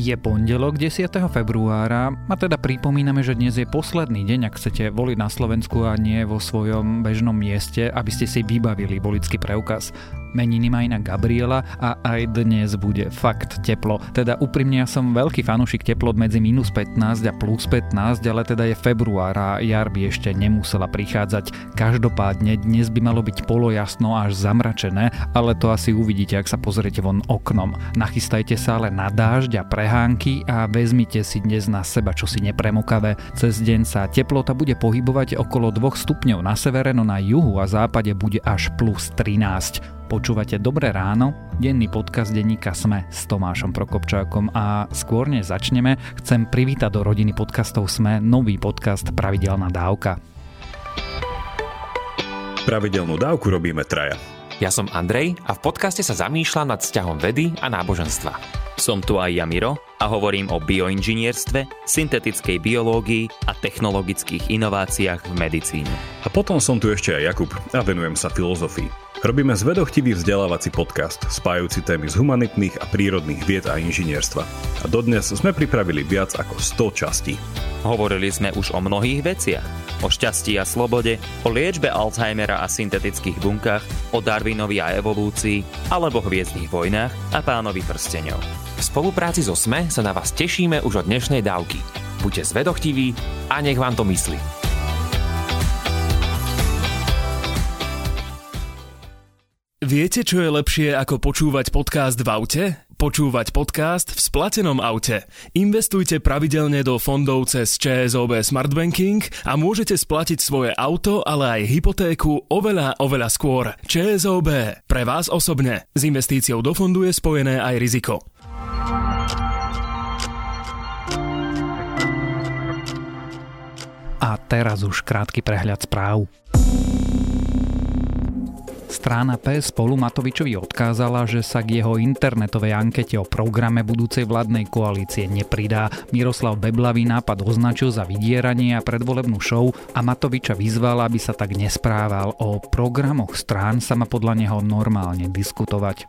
Je pondelok 10. februára a teda pripomíname, že dnes je posledný deň, ak chcete voliť na Slovensku a nie vo svojom bežnom mieste, aby ste si vybavili volický preukaz. Meniny má inak Gabriela a aj dnes bude fakt teplo. Teda úprimne ja som veľký fanúšik teplot medzi minus 15 a plus 15, ale teda je február a jar by ešte nemusela prichádzať. Každopádne dnes by malo byť polojasno až zamračené, ale to asi uvidíte, ak sa pozriete von oknom. Nachystajte sa ale na dážď a prehánky a vezmite si dnes na seba čosi nepremokavé. Cez deň sa teplota bude pohybovať okolo 2 stupňov na severe, no na juhu a západe bude až plus 13. Počúvate Dobré ráno, denný podcast denníka Sme s Tomášom Prokopčákom a skôr než začneme, chcem privítať do rodiny podcastov Sme nový podcast Pravidelná dávka. Pravidelnú dávku robíme traja. Ja som Andrej a v podcaste sa zamýšľam nad vzťahom vedy a náboženstva. Som tu aj Jamiro a hovorím o bioinžinierstve, syntetickej biológii a technologických inováciách v medicíne. A potom som tu ešte aj Jakub a venujem sa filozofii. Robíme zvedochtivý vzdelávací podcast, spájúci témy z humanitných a prírodných vied a inžinierstva. A dodnes sme pripravili viac ako 100 častí. Hovorili sme už o mnohých veciach. O šťastí a slobode, o liečbe Alzheimera a syntetických bunkách, o Darwinovi a evolúcii, alebo hviezdnych vojnách a pánovi prstenov. V spolupráci so SME sa na vás tešíme už od dnešnej dávky. Buďte zvedochtiví a nech vám to myslí. Viete, čo je lepšie ako počúvať podcast v aute? Počúvať podcast v splatenom aute. Investujte pravidelne do fondov cez ČSOB Smart Banking a môžete splatiť svoje auto, ale aj hypotéku oveľa, oveľa skôr. ČSOB. Pre vás osobne. S investíciou do fondu je spojené aj riziko. A teraz už krátky prehľad správ. Strana P spolu Matovičovi odkázala, že sa k jeho internetovej ankete o programe budúcej vládnej koalície nepridá. Miroslav Beblavý nápad označil za vydieranie a predvolebnú show a Matoviča vyzval, aby sa tak nesprával. O programoch strán sa má podľa neho normálne diskutovať.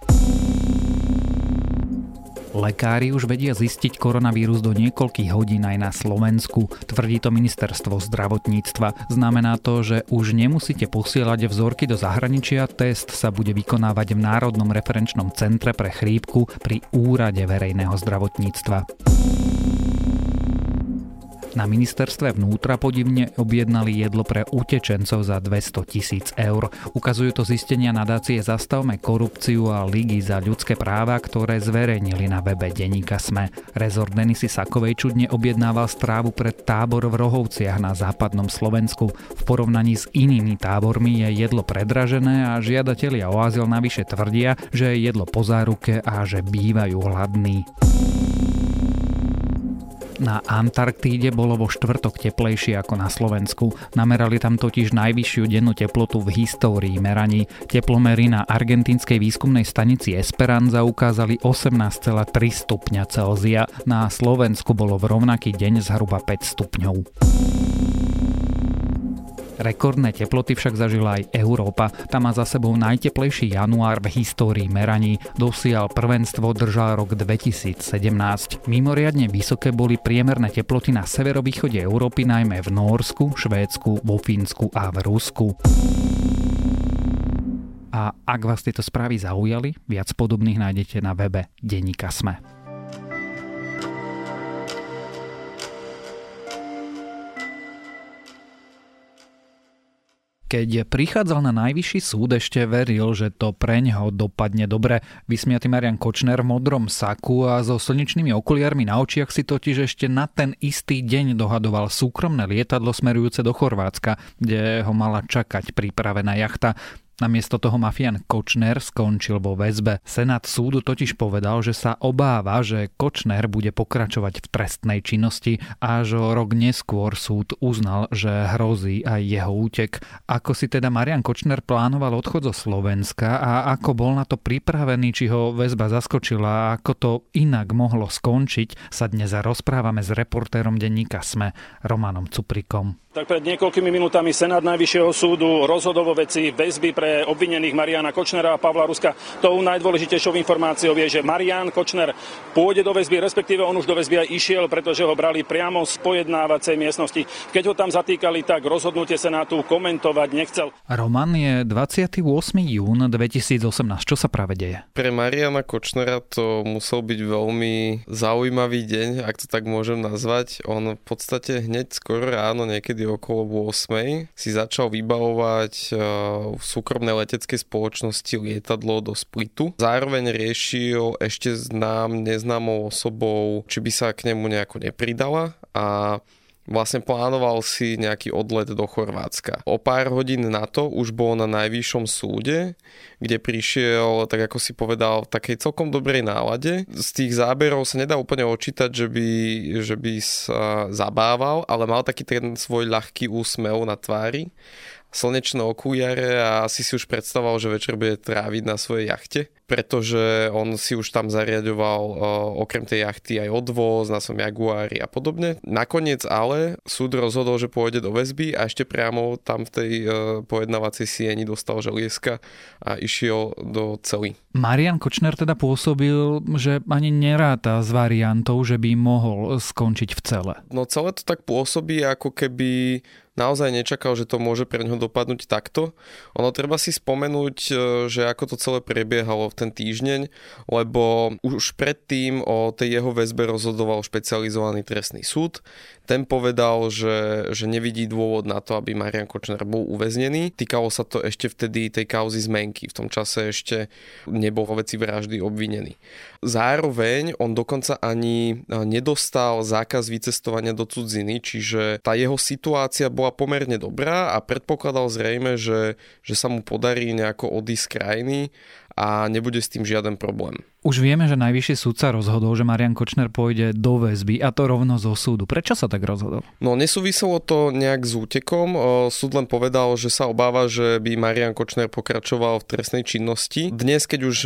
Lekári už vedia zistiť koronavírus do niekoľkých hodín aj na Slovensku, tvrdí to ministerstvo zdravotníctva. Znamená to, že už nemusíte posielať vzorky do zahraničia, test sa bude vykonávať v Národnom referenčnom centre pre chrípku pri Úrade verejného zdravotníctva. Na ministerstve vnútra podivne objednali jedlo pre utečencov za 200 tisíc eur. Ukazujú to zistenia nadácie Zastavme korupciu a Ligy za ľudské práva, ktoré zverejnili na webe Deníka Sme. Rezort Denisy Sakovej čudne objednával strávu pre tábor v Rohovciach na západnom Slovensku. V porovnaní s inými tábormi je jedlo predražené a žiadatelia o azyl navyše tvrdia, že je jedlo po záruke a že bývajú hladní. Na Antarktíde bolo vo štvrtok teplejšie ako na Slovensku. Namerali tam totiž najvyššiu dennú teplotu v histórii meraní. Teplomery na argentínskej výskumnej stanici Esperanza ukázali 18,3 stupňa Celzia. Na Slovensku bolo v rovnaký deň zhruba 5 stupňov. Rekordné teploty však zažila aj Európa. Tam má za sebou najteplejší január v histórii meraní. Dosial prvenstvo držal rok 2017. Mimoriadne vysoké boli priemerné teploty na severovýchode Európy, najmä v Nórsku, Švédsku, vo Fínsku a v Rusku. A ak vás tieto správy zaujali, viac podobných nájdete na webe Deníka Sme. Keď prichádzal na najvyšší súd, ešte veril, že to preňho dopadne dobre. Vysmiatý Marian Kočner v modrom saku a so slnečnými okuliarmi na očiach si totiž ešte na ten istý deň dohadoval súkromné lietadlo smerujúce do Chorvátska, kde ho mala čakať pripravená jachta. Namiesto toho mafian Kočner skončil vo väzbe. Senát súdu totiž povedal, že sa obáva, že Kočner bude pokračovať v trestnej činnosti a že rok neskôr súd uznal, že hrozí aj jeho útek. Ako si teda Marian Kočner plánoval odchod zo Slovenska a ako bol na to pripravený, či ho väzba zaskočila a ako to inak mohlo skončiť, sa dnes rozprávame s reportérom denníka SME Romanom Cuprikom. Tak pred niekoľkými minútami Senát Najvyššieho súdu rozhodol vo veci väzby pre obvinených Mariana Kočnera a Pavla Ruska. Tou najdôležitejšou informáciou je, že Marian Kočner pôjde do väzby, respektíve on už do väzby aj išiel, pretože ho brali priamo z pojednávacej miestnosti. Keď ho tam zatýkali, tak rozhodnutie Senátu komentovať nechcel. Roman je 28. jún 2018. Čo sa práve deje? Pre Mariana Kočnera to musel byť veľmi zaujímavý deň, ak to tak môžem nazvať. On v podstate hneď skoro ráno, niekedy niekedy okolo 8 si začal vybavovať v eh, súkromnej leteckej spoločnosti lietadlo do Splitu. Zároveň riešil ešte znám neznámou osobou, či by sa k nemu nejako nepridala a vlastne plánoval si nejaký odlet do Chorvátska. O pár hodín na to už bol na najvyššom súde, kde prišiel, tak ako si povedal, v takej celkom dobrej nálade. Z tých záberov sa nedá úplne očítať, že by, že by sa zabával, ale mal taký ten svoj ľahký úsmev na tvári slnečné okuliare a asi si už predstavoval, že večer bude tráviť na svojej jachte pretože on si už tam zariadoval uh, okrem tej jachty aj odvoz na som Jaguári a podobne. Nakoniec ale súd rozhodol, že pôjde do väzby a ešte priamo tam v tej uh, pojednávacej sieni dostal želieska a išiel do cely. Marian Kočner teda pôsobil, že ani neráta s variantou, že by mohol skončiť v cele. No celé to tak pôsobí, ako keby naozaj nečakal, že to môže pre ňo dopadnúť takto. Ono treba si spomenúť, uh, že ako to celé prebiehalo v ten týždeň, lebo už predtým o tej jeho väzbe rozhodoval špecializovaný trestný súd. Ten povedal, že, že nevidí dôvod na to, aby Marian Kočner bol uväznený. Týkalo sa to ešte vtedy tej kauzy zmenky. V tom čase ešte nebol vo veci vraždy obvinený. Zároveň on dokonca ani nedostal zákaz vycestovania do cudziny, čiže tá jeho situácia bola pomerne dobrá a predpokladal zrejme, že, že sa mu podarí nejako odísť z krajiny a nebude s tým žiaden problém. Už vieme, že najvyšší súdca rozhodol, že Marian Kočner pôjde do väzby a to rovno zo súdu. Prečo sa tak rozhodol? No nesúviselo to nejak s útekom. Súd len povedal, že sa obáva, že by Marian Kočner pokračoval v trestnej činnosti. Dnes, keď už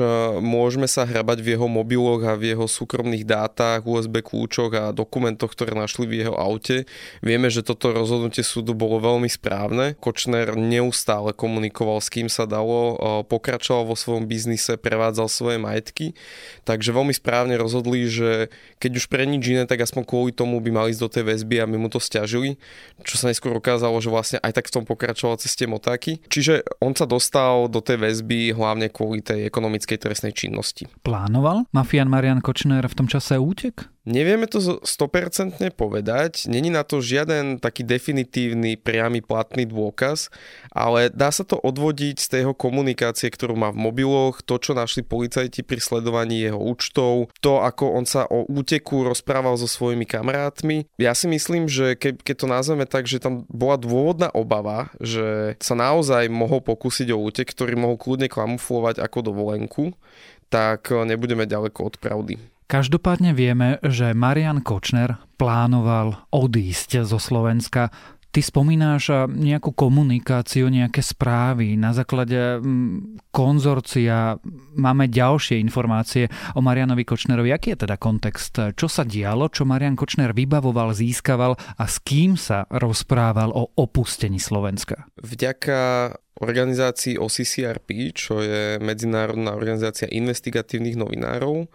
môžeme sa hrabať v jeho mobiloch a v jeho súkromných dátach, USB kľúčoch a dokumentoch, ktoré našli v jeho aute, vieme, že toto rozhodnutie súdu bolo veľmi správne. Kočner neustále komunikoval s kým sa dalo, pokračoval vo svojom biznise, prevádzal svoje majetky Takže veľmi správne rozhodli, že keď už pre nič iné, tak aspoň kvôli tomu by mali ísť do tej väzby a my mu to stiažili, čo sa neskôr ukázalo, že vlastne aj tak v tom pokračoval ceste motáky. Čiže on sa dostal do tej väzby hlavne kvôli tej ekonomickej trestnej činnosti. Plánoval mafián Marian Kočner v tom čase útek? Nevieme to 100% povedať, není na to žiaden taký definitívny, priamy, platný dôkaz, ale dá sa to odvodiť z tej jeho komunikácie, ktorú má v mobiloch, to, čo našli policajti pri sledovaní jeho účtov, to, ako on sa o úteku rozprával so svojimi kamarátmi. Ja si myslím, že ke, keď to nazveme tak, že tam bola dôvodná obava, že sa naozaj mohol pokúsiť o útek, ktorý mohol kľudne kamuflovať ako dovolenku, tak nebudeme ďaleko od pravdy. Každopádne vieme, že Marian Kočner plánoval odísť zo Slovenska. Ty spomínáš nejakú komunikáciu, nejaké správy. Na základe konzorcia máme ďalšie informácie o Marianovi Kočnerovi. Aký je teda kontext? Čo sa dialo, čo Marian Kočner vybavoval, získaval a s kým sa rozprával o opustení Slovenska? Vďaka organizácii OCCRP, čo je Medzinárodná organizácia investigatívnych novinárov,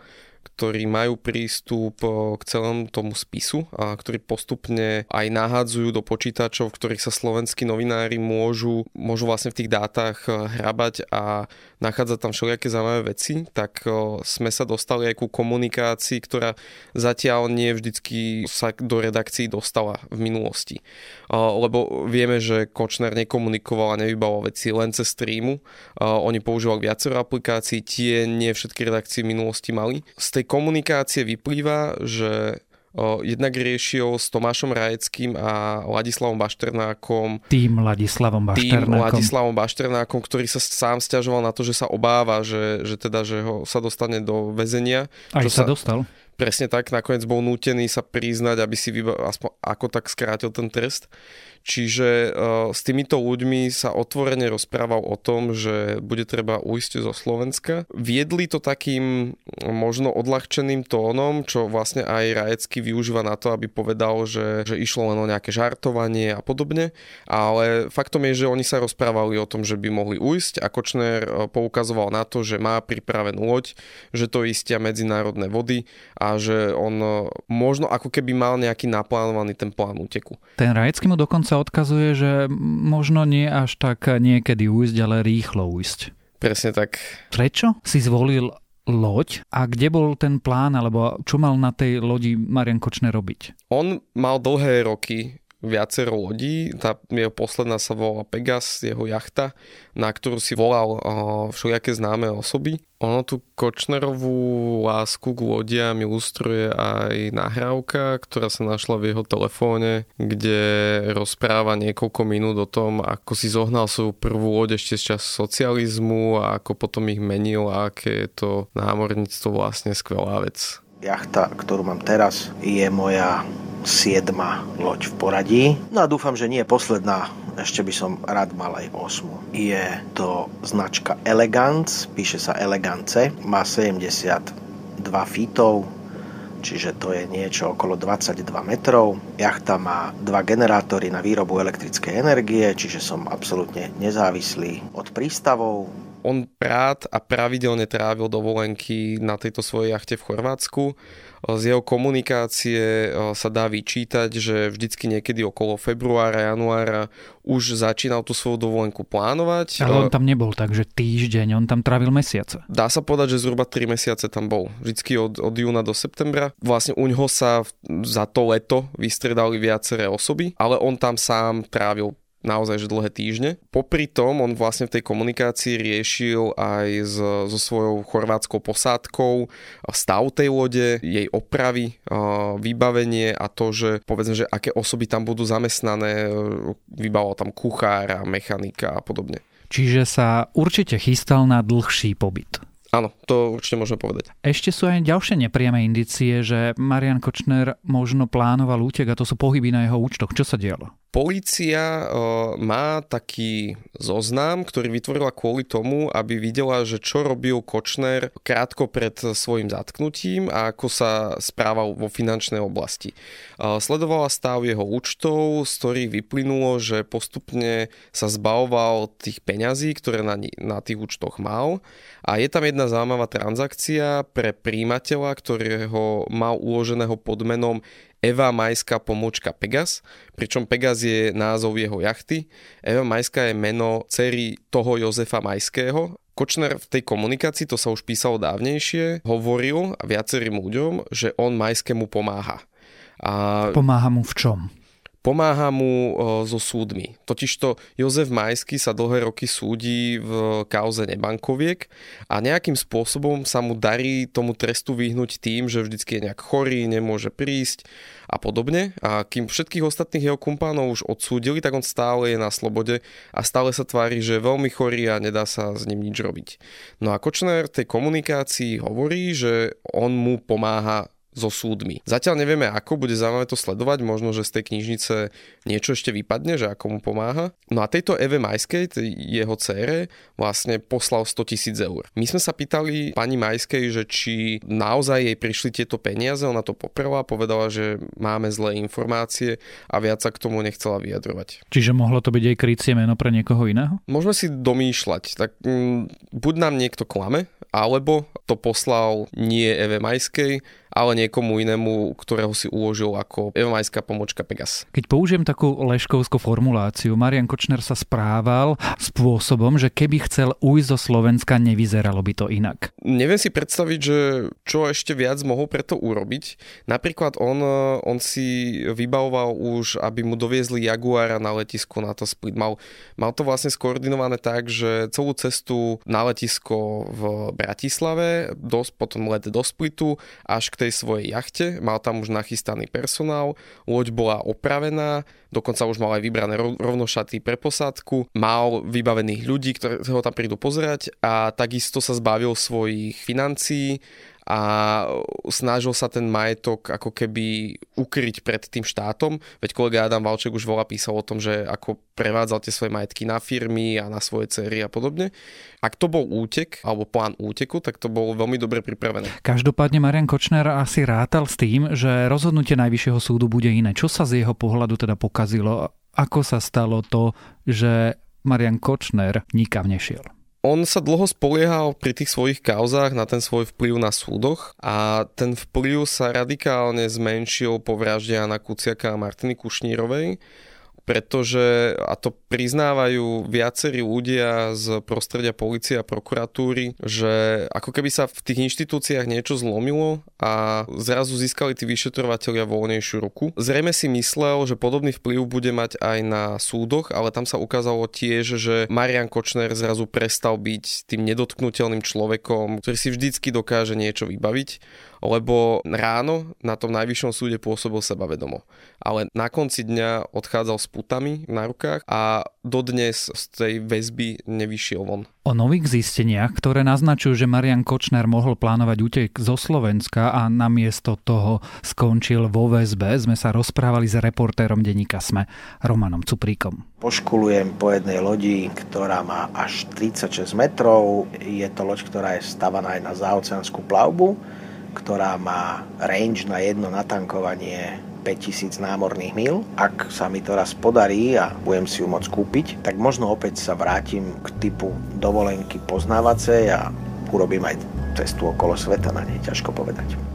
ktorí majú prístup eh, k celému tomu spisu a ktorí postupne aj nahádzajú do počítačov, v ktorých sa slovenskí novinári môžu, môžu vlastne v tých dátach eh, hrabať a nachádzať tam všelijaké zaujímavé veci, tak eh, sme sa dostali aj ku komunikácii, ktorá zatiaľ nie vždycky sa do redakcií dostala v minulosti. Lebo vieme, že Kočner nekomunikoval a nevybaloval veci len cez streamu. Oni používali viacero aplikácií, tie nie všetky redakcie v minulosti mali. Z tej komunikácie vyplýva, že O, jednak riešil s Tomášom Rajeckým a Ladislavom Bašternákom. Tým Ladislavom Bašternákom. Tým Ladislavom Bašternákom, ktorý sa sám stiažoval na to, že sa obáva, že, že teda, že ho sa dostane do väzenia. Aj sa, sa dostal. Presne tak, nakoniec bol nútený sa priznať, aby si vyba- aspoň ako tak skrátil ten trest. Čiže uh, s týmito ľuďmi sa otvorene rozprával o tom, že bude treba ujsť zo Slovenska. Viedli to takým možno odľahčeným tónom, čo vlastne aj Rajecký využíva na to, aby povedal, že, že išlo len o nejaké žartovanie a podobne. Ale faktom je, že oni sa rozprávali o tom, že by mohli ujsť a Kočner uh, poukazoval na to, že má pripravenú loď, že to istia medzinárodné vody a že on uh, možno ako keby mal nejaký naplánovaný ten plán úteku. Ten Rajecký mu dokonca sa odkazuje, že možno nie až tak niekedy ujsť, ale rýchlo ujsť. Presne tak. Prečo si zvolil loď a kde bol ten plán, alebo čo mal na tej lodi Marian Kočner robiť? On mal dlhé roky viacero lodí. Tá jeho posledná sa volala Pegas, jeho jachta, na ktorú si volal všelijaké známe osoby. Ono tú Kočnerovú lásku k lodiam ilustruje aj nahrávka, ktorá sa našla v jeho telefóne, kde rozpráva niekoľko minút o tom, ako si zohnal svoju prvú loď ešte z čas socializmu a ako potom ich menil a aké je to námorníctvo vlastne skvelá vec. Jachta, ktorú mám teraz, je moja siedma loď v poradí. No a dúfam, že nie posledná, ešte by som rád mal aj 8. Je to značka Elegance, píše sa Elegance, má 72 fítov, čiže to je niečo okolo 22 metrov. Jachta má dva generátory na výrobu elektrickej energie, čiže som absolútne nezávislý od prístavov on rád a pravidelne trávil dovolenky na tejto svojej jachte v Chorvátsku. Z jeho komunikácie e, sa dá vyčítať, že vždycky niekedy okolo februára, januára už začínal tú svoju dovolenku plánovať. Ale on tam nebol tak, že týždeň, on tam trávil mesiace. Dá sa povedať, že zhruba 3 mesiace tam bol. Vždycky od, od júna do septembra. Vlastne u ňoho sa za to leto vystredali viaceré osoby, ale on tam sám trávil naozaj že dlhé týždne. Popri tom on vlastne v tej komunikácii riešil aj s, so svojou chorvátskou posádkou stav tej lode, jej opravy, vybavenie a to, že povedzme, že aké osoby tam budú zamestnané, vybavoval tam kuchára, mechanika a podobne. Čiže sa určite chystal na dlhší pobyt. Áno, to určite môžeme povedať. Ešte sú aj ďalšie nepriame indície, že Marian Kočner možno plánoval útek a to sú pohyby na jeho účtoch. Čo sa dialo? Polícia má taký zoznam, ktorý vytvorila kvôli tomu, aby videla, že čo robil Kočner krátko pred svojim zatknutím a ako sa správal vo finančnej oblasti. Sledovala stav jeho účtov, z ktorých vyplynulo, že postupne sa zbavoval tých peňazí, ktoré na, na tých účtoch mal. A je tam jedna zaujímavá transakcia pre príjimateľa, ktorého mal uloženého pod menom Eva Majská pomôčka Pegas, pričom Pegas je názov jeho jachty. Eva Majská je meno cery toho Jozefa Majského. Kočner v tej komunikácii, to sa už písalo dávnejšie, hovoril viacerým ľuďom, že on Majskému pomáha. A... Pomáha mu v čom? Pomáha mu so súdmi. Totižto Jozef Majský sa dlhé roky súdi v kauze nebankoviek a nejakým spôsobom sa mu darí tomu trestu vyhnúť tým, že vždycky je nejak chorý, nemôže prísť a podobne. A kým všetkých ostatných jeho kumpánov už odsúdili, tak on stále je na slobode a stále sa tvári, že je veľmi chorý a nedá sa s ním nič robiť. No a Kočner tej komunikácii hovorí, že on mu pomáha so súdmi. Zatiaľ nevieme ako, bude zaujímavé to sledovať, možno, že z tej knižnice niečo ešte vypadne, že ako mu pomáha. No a tejto Eve Majskej, jeho cére, vlastne poslal 100 tisíc eur. My sme sa pýtali pani Majskej, že či naozaj jej prišli tieto peniaze, ona to poprela, povedala, že máme zlé informácie a viac sa k tomu nechcela vyjadrovať. Čiže mohlo to byť aj krycie meno pre niekoho iného? Môžeme si domýšľať, tak mm, buď nám niekto klame, alebo to poslal nie Eve Majskej, ale niekomu inému, ktorého si uložil ako evamajská pomočka Pegas. Keď použijem takú leškovskú formuláciu, Marian Kočner sa správal spôsobom, že keby chcel ujsť zo Slovenska, nevyzeralo by to inak. Neviem si predstaviť, že čo ešte viac mohol preto urobiť. Napríklad on, on si vybavoval už, aby mu doviezli Jaguara na letisku na to split. Mal, mal to vlastne skoordinované tak, že celú cestu na letisko v Bratislave, dos, potom let do Splitu až k tej svojej jachte, mal tam už nachystaný personál, loď bola opravená, dokonca už mal aj vybrané rovno šaty pre posádku, mal vybavených ľudí, ktorí ho tam prídu pozerať a takisto sa zbavil svojich financií a snažil sa ten majetok ako keby ukryť pred tým štátom. Veď kolega Adam Valček už volá písal o tom, že ako prevádzal tie svoje majetky na firmy a na svoje cery a podobne. Ak to bol útek alebo plán úteku, tak to bolo veľmi dobre pripravené. Každopádne Marian Kočner asi rátal s tým, že rozhodnutie Najvyššieho súdu bude iné. Čo sa z jeho pohľadu teda pokazilo? Ako sa stalo to, že Marian Kočner nikam nešiel? On sa dlho spoliehal pri tých svojich kauzách na ten svoj vplyv na súdoch a ten vplyv sa radikálne zmenšil po vražde Jana Kuciaka a Martiny Kušnírovej pretože, a to priznávajú viacerí ľudia z prostredia policie a prokuratúry, že ako keby sa v tých inštitúciách niečo zlomilo a zrazu získali tí vyšetrovateľia voľnejšiu ruku. Zrejme si myslel, že podobný vplyv bude mať aj na súdoch, ale tam sa ukázalo tiež, že Marian Kočner zrazu prestal byť tým nedotknutelným človekom, ktorý si vždycky dokáže niečo vybaviť lebo ráno na tom najvyššom súde pôsobil sebavedomo. Ale na konci dňa odchádzal s putami na rukách a dodnes z tej väzby nevyšiel von. O nových zisteniach, ktoré naznačujú, že Marian Kočner mohol plánovať útek zo Slovenska a namiesto toho skončil vo väzbe, sme sa rozprávali s reportérom denníka SME, Romanom Cupríkom. Poškulujem po jednej lodi, ktorá má až 36 metrov. Je to loď, ktorá je stavaná aj na záoceánskú plavbu ktorá má range na jedno natankovanie 5000 námorných mil. Ak sa mi to raz podarí a budem si ju môcť kúpiť, tak možno opäť sa vrátim k typu dovolenky poznávacej a urobím aj cestu okolo sveta na nej, ťažko povedať.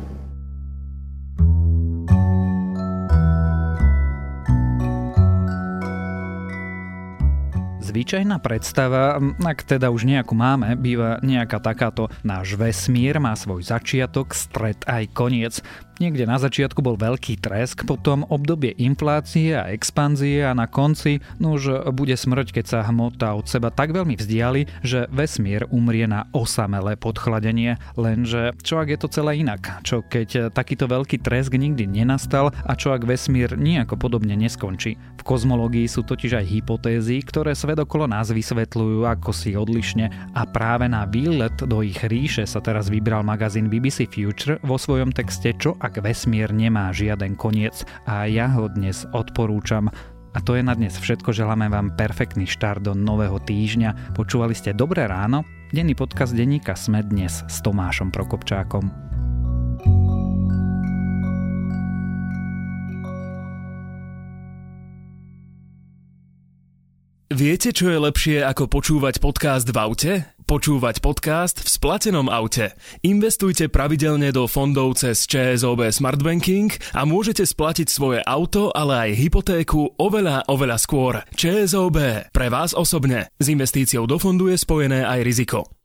Zvyčajná predstava, ak teda už nejakú máme, býva nejaká takáto náš vesmír, má svoj začiatok, stred aj koniec. Niekde na začiatku bol veľký tresk, potom obdobie inflácie a expanzie a na konci, no už bude smrť, keď sa hmota od seba tak veľmi vzdiali, že vesmír umrie na osamelé podchladenie. Lenže čo ak je to celé inak? Čo keď takýto veľký tresk nikdy nenastal a čo ak vesmír nejako podobne neskončí? V kozmológii sú totiž aj hypotézy, ktoré svet okolo nás vysvetľujú ako si odlišne a práve na výlet do ich ríše sa teraz vybral magazín BBC Future vo svojom texte Čo ak vesmír nemá žiaden koniec a ja ho dnes odporúčam. A to je na dnes všetko, želáme vám perfektný štart do nového týždňa. Počúvali ste Dobré ráno, denný podcast denníka Sme dnes s Tomášom Prokopčákom. Viete, čo je lepšie ako počúvať podcast v aute? Počúvať podcast v splatenom aute. Investujte pravidelne do fondov cez ČSOB Smart Banking a môžete splatiť svoje auto, ale aj hypotéku oveľa, oveľa skôr. ČSOB. Pre vás osobne. S investíciou do fondu je spojené aj riziko.